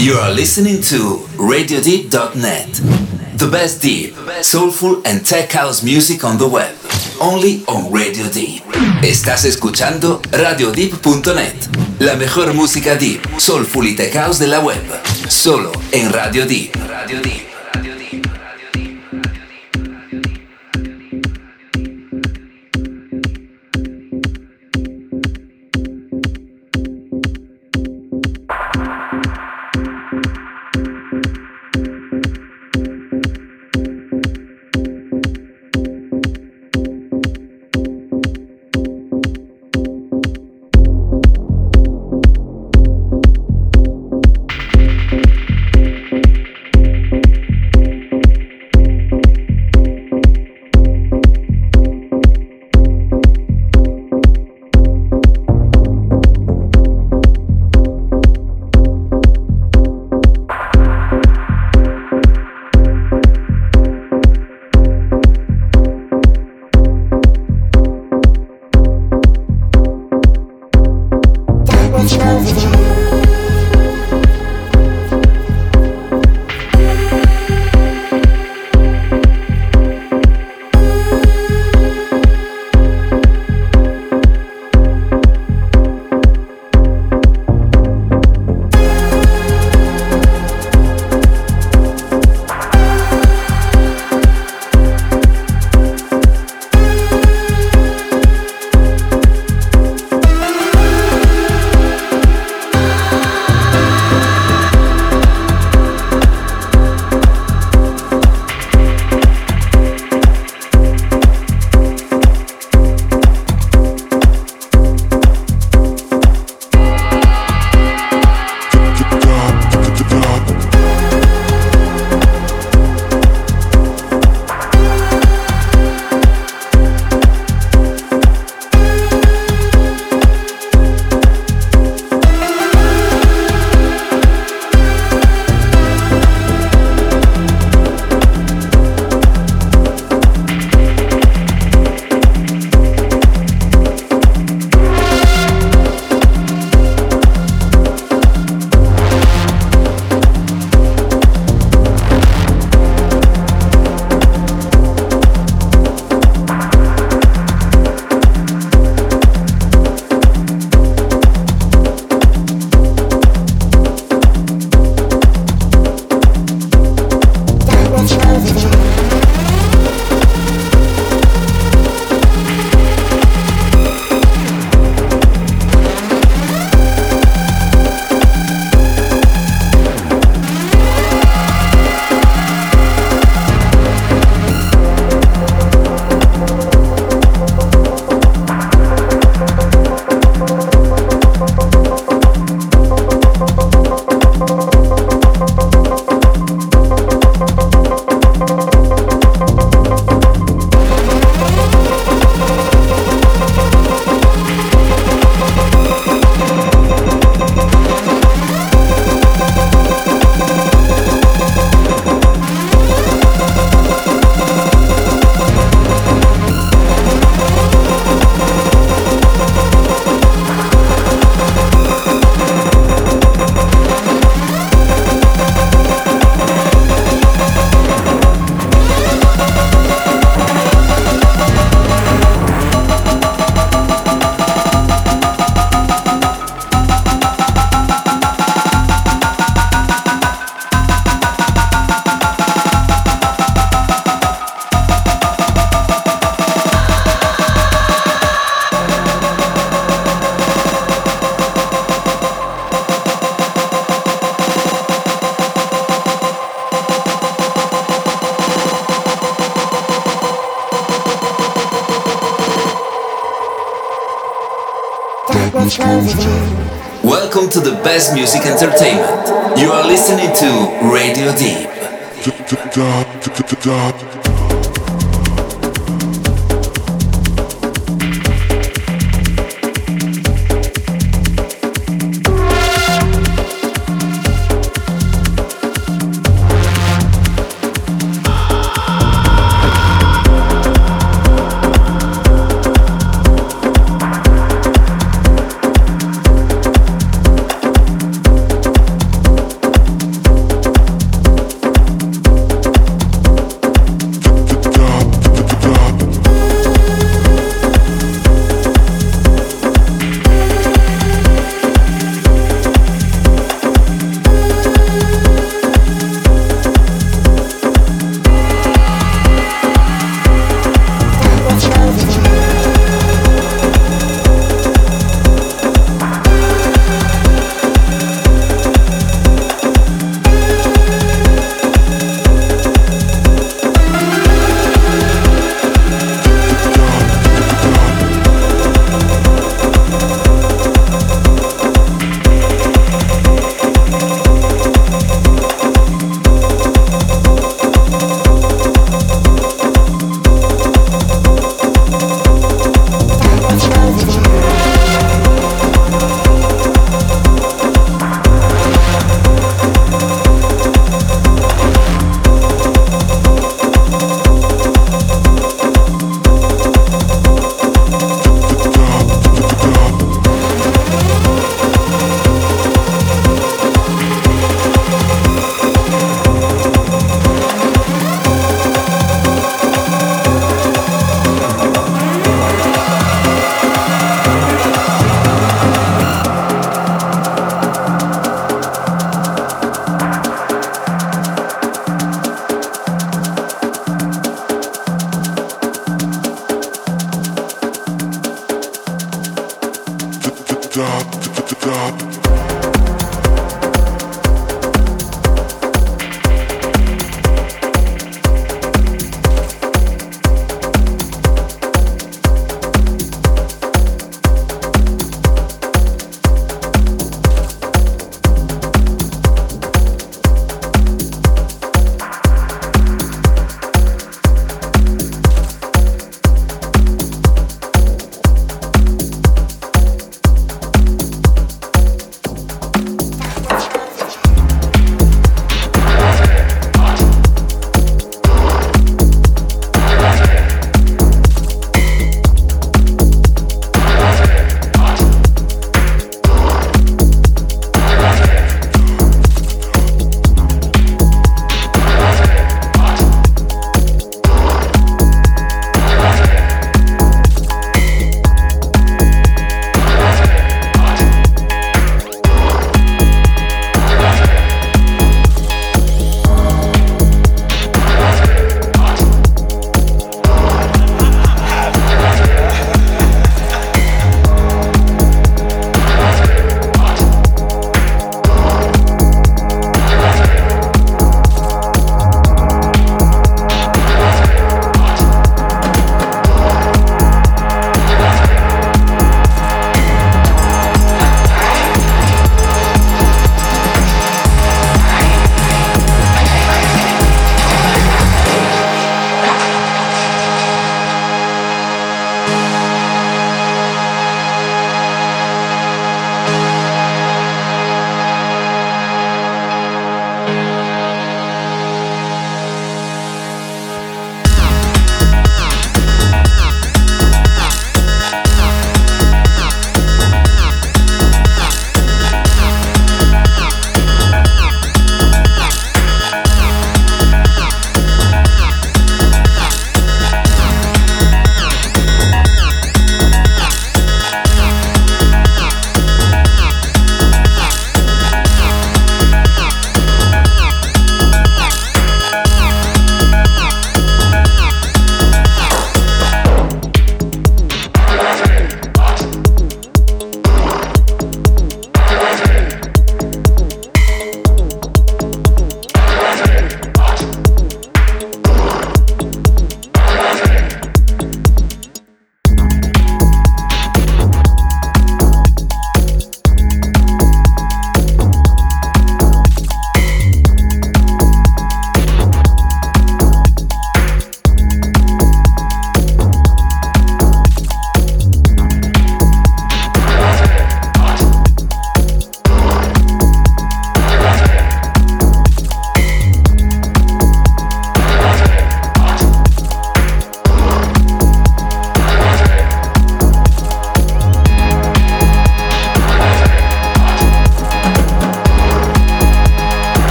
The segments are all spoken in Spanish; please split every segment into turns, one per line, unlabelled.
You are listening to RadioDeep.net. The best deep, soulful and tech house music on the web. Only on Radio Deep. Estás escuchando RadioDeep.net. La mejor música deep, soulful y tech house de la web. Solo en Radio Deep. Radio Deep. Music entertainment. You are listening to Radio Deep.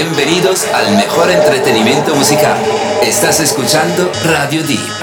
Bienvenidos al mejor entretenimiento musical. Estás escuchando Radio Deep.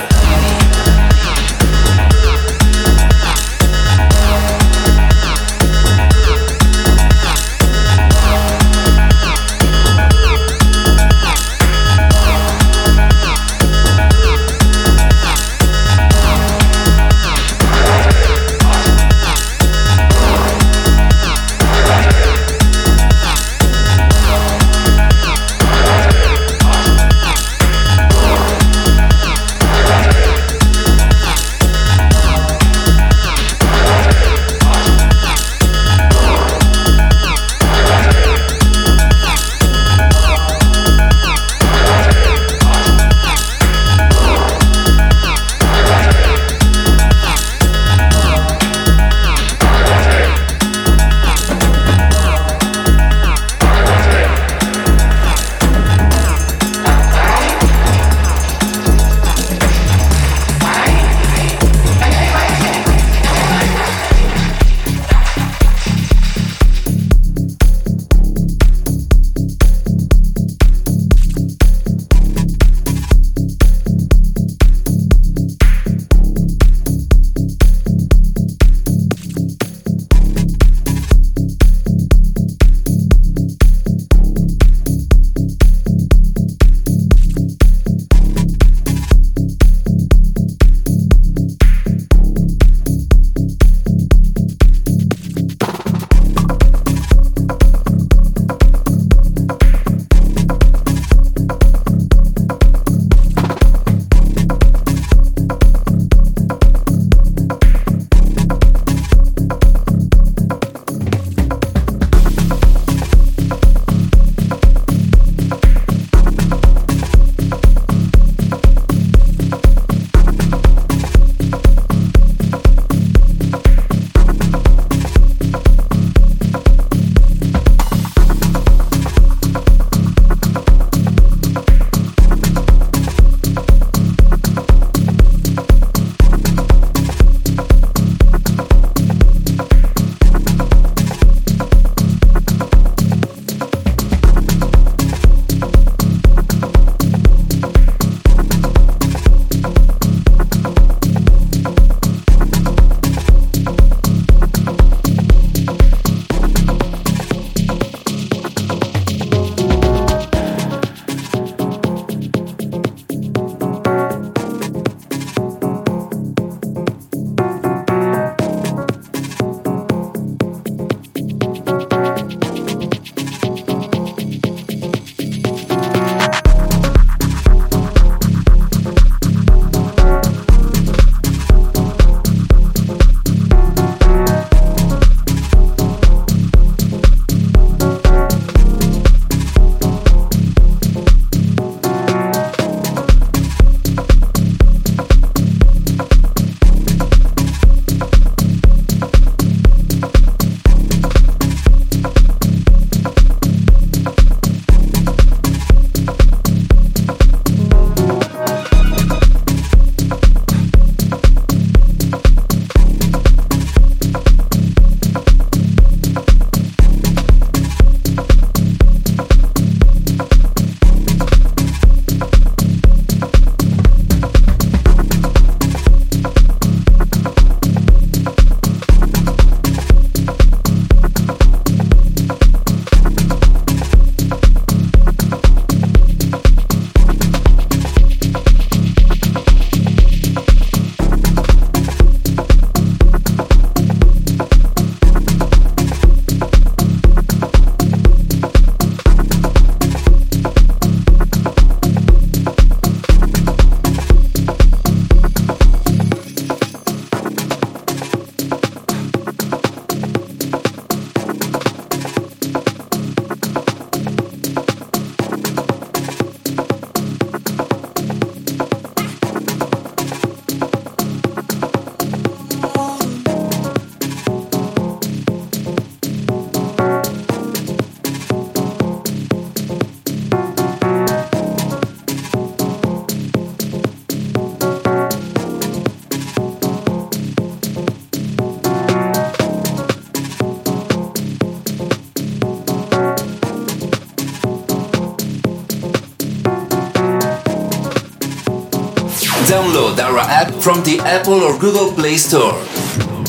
From the Apple or Google Play Store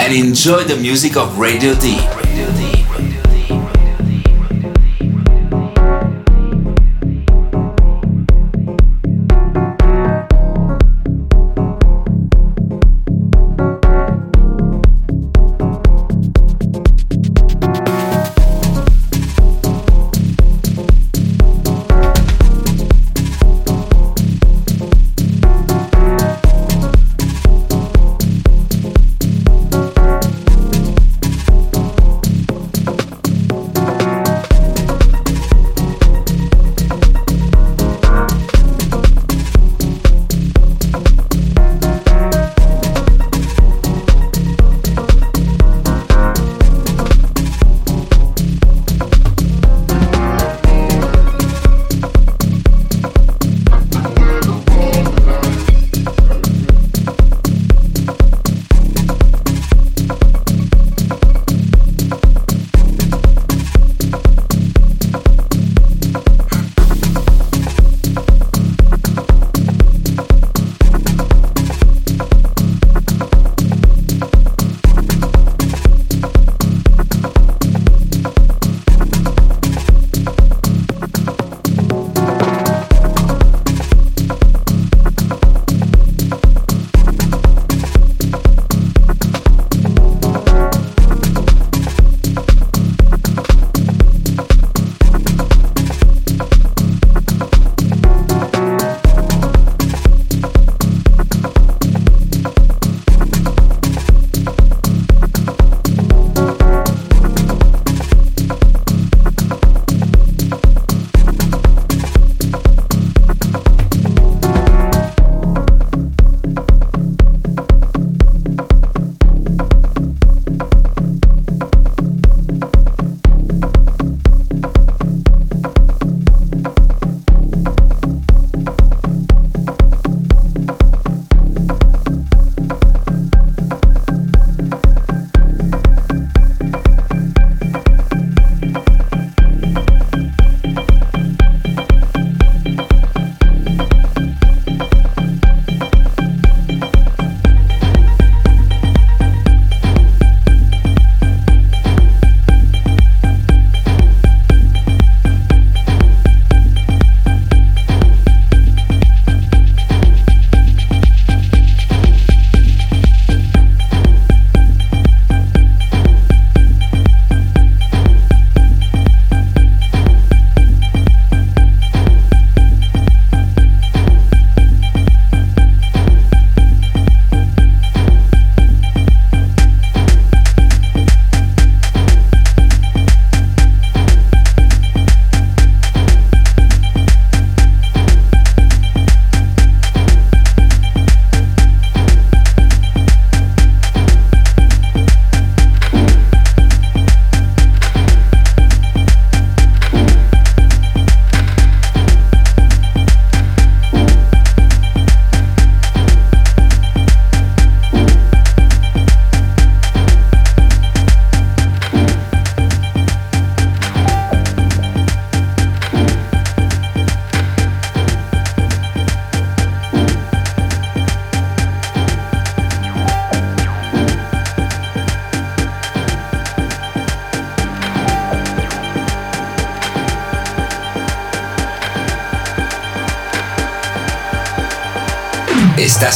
and enjoy the music of Radio D.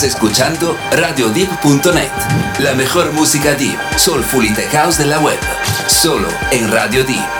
Estás escuchando RadioDeep.net, la mejor música deep, soulful y tech house de la web, solo en Radio Deep.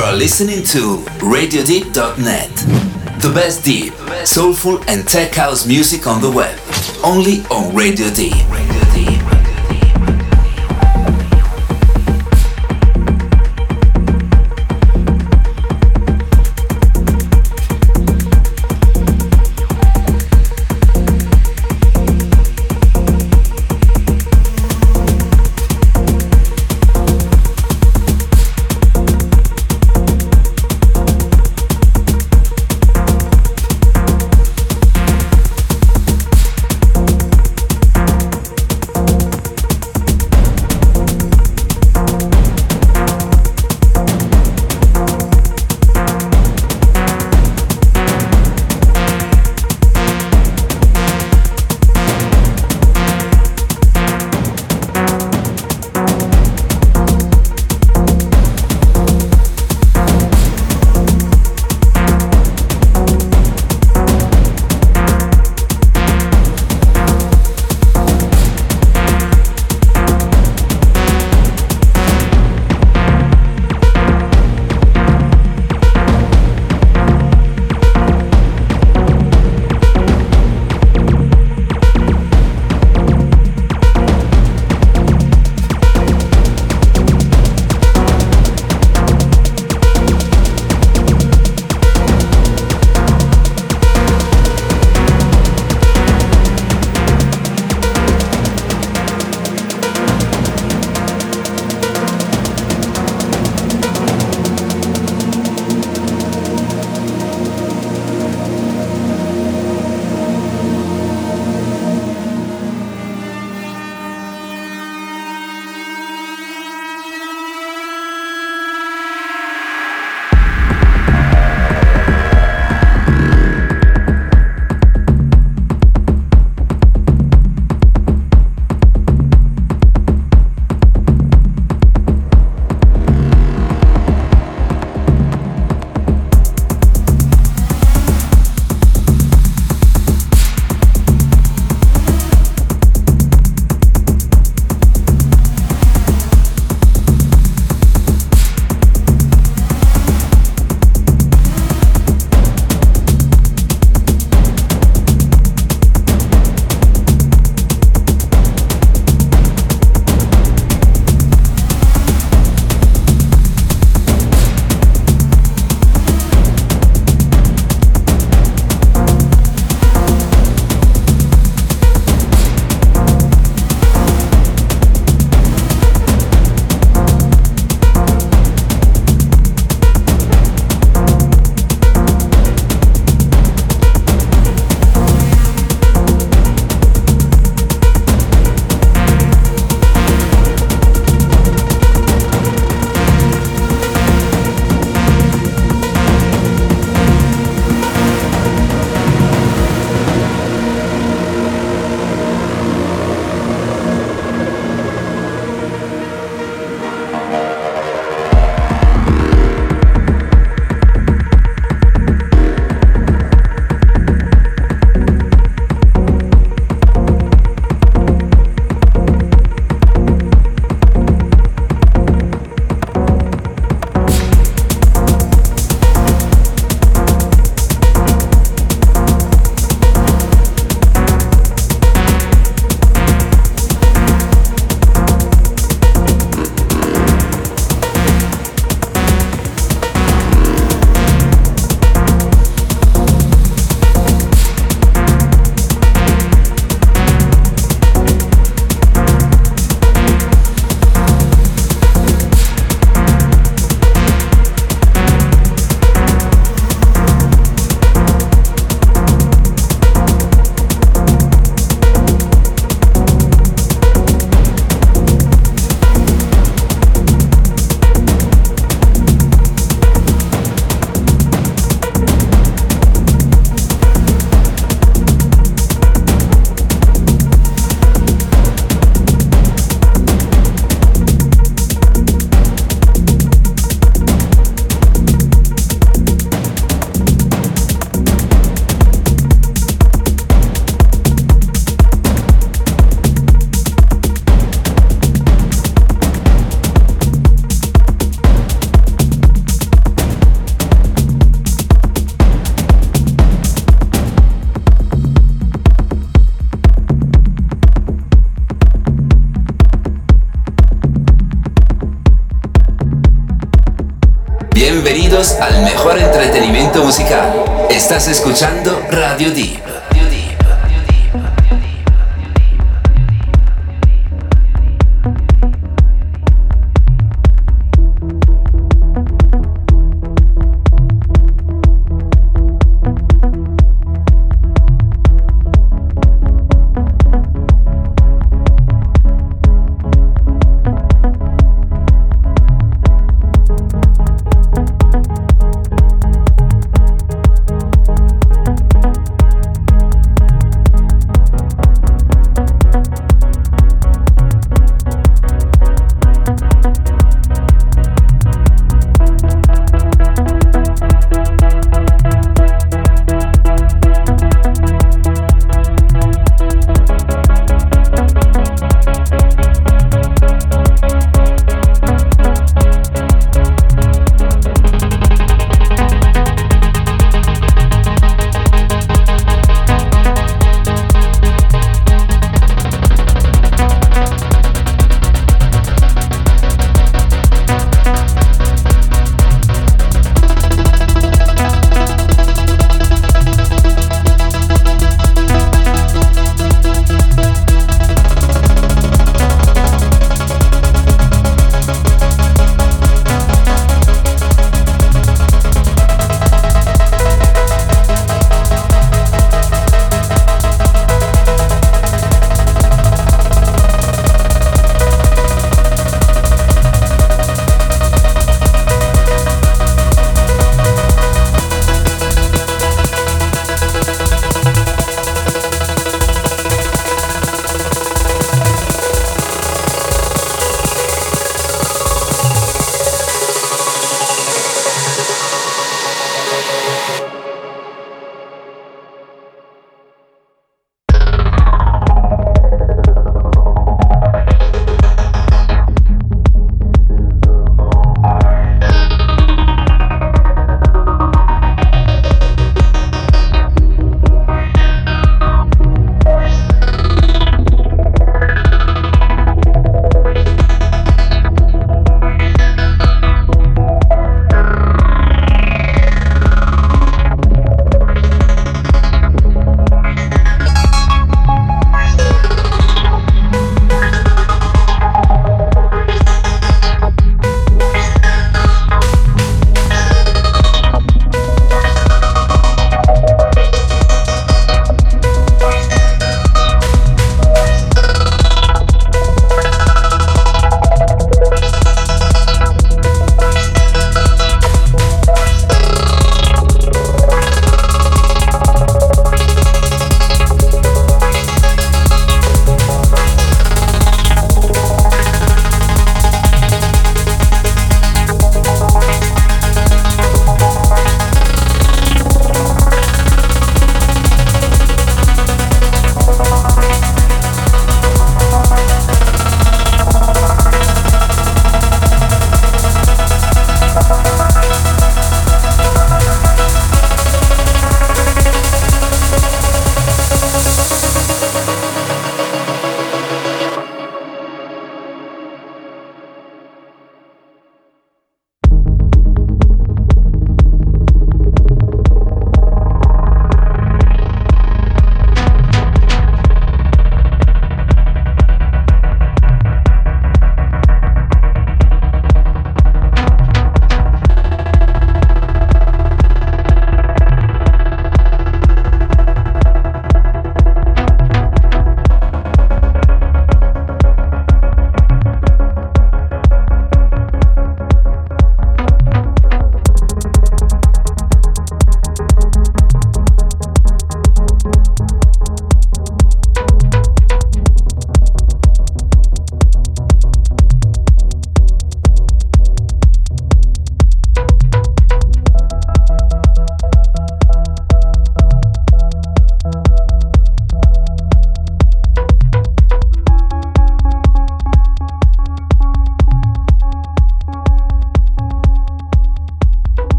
You are listening to RadioDeep.net. The best deep, soulful, and tech house music on the web. Only on Radio Deep.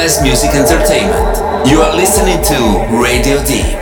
Best music entertainment. You are listening to Radio Deep.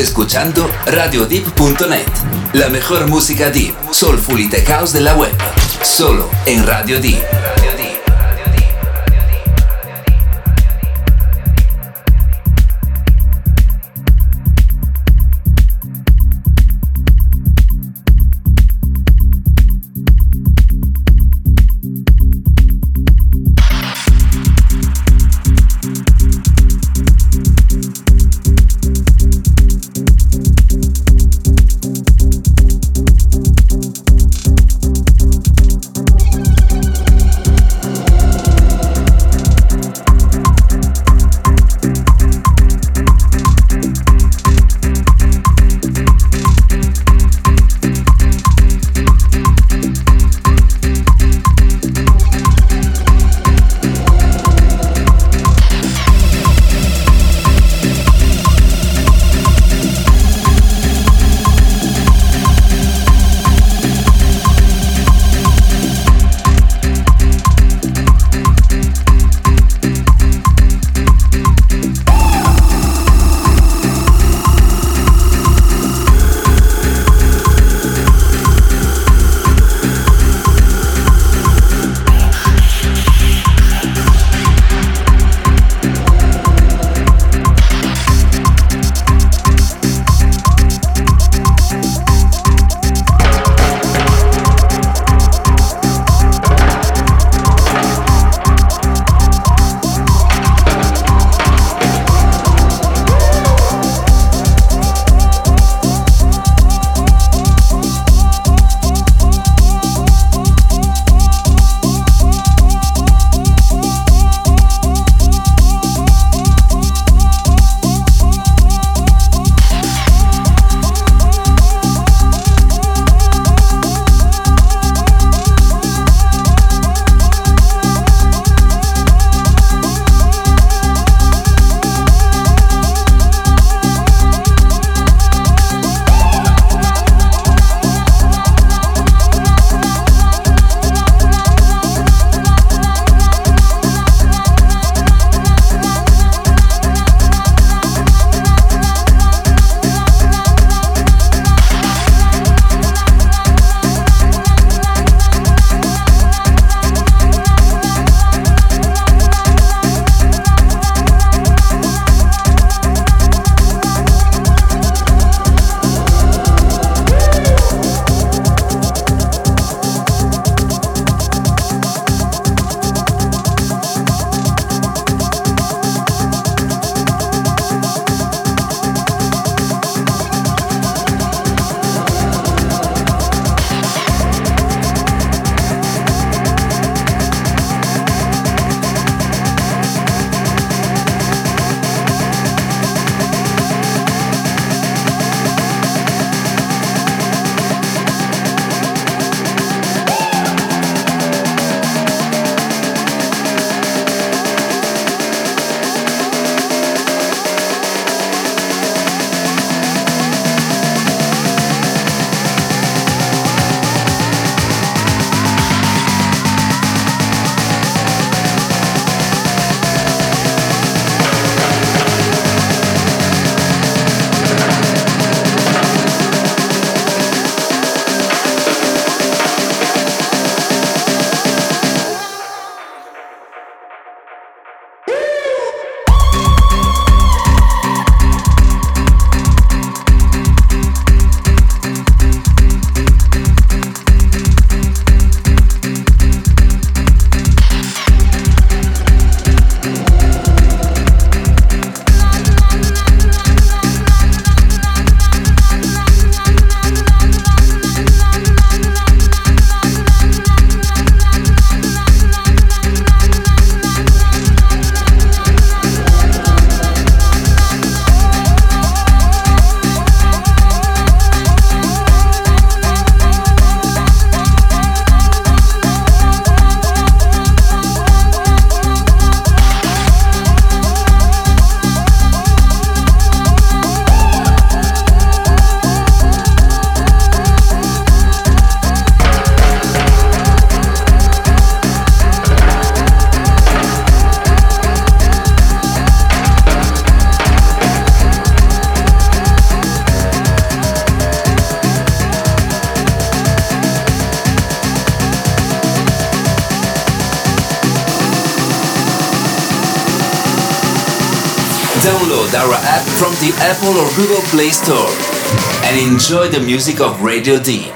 escuchando RadioDeep.net, la mejor música deep, soulful y de caos de la web, solo en Radio Deep. Apple or Google Play Store and enjoy the music of Radio D.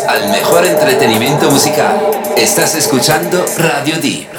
al mejor entretenimiento musical. Estás escuchando Radio D.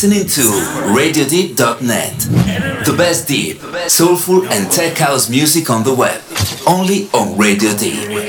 listening to RadioDeep.net. The best deep, soulful and tech house music on the web. Only on Radio Deep.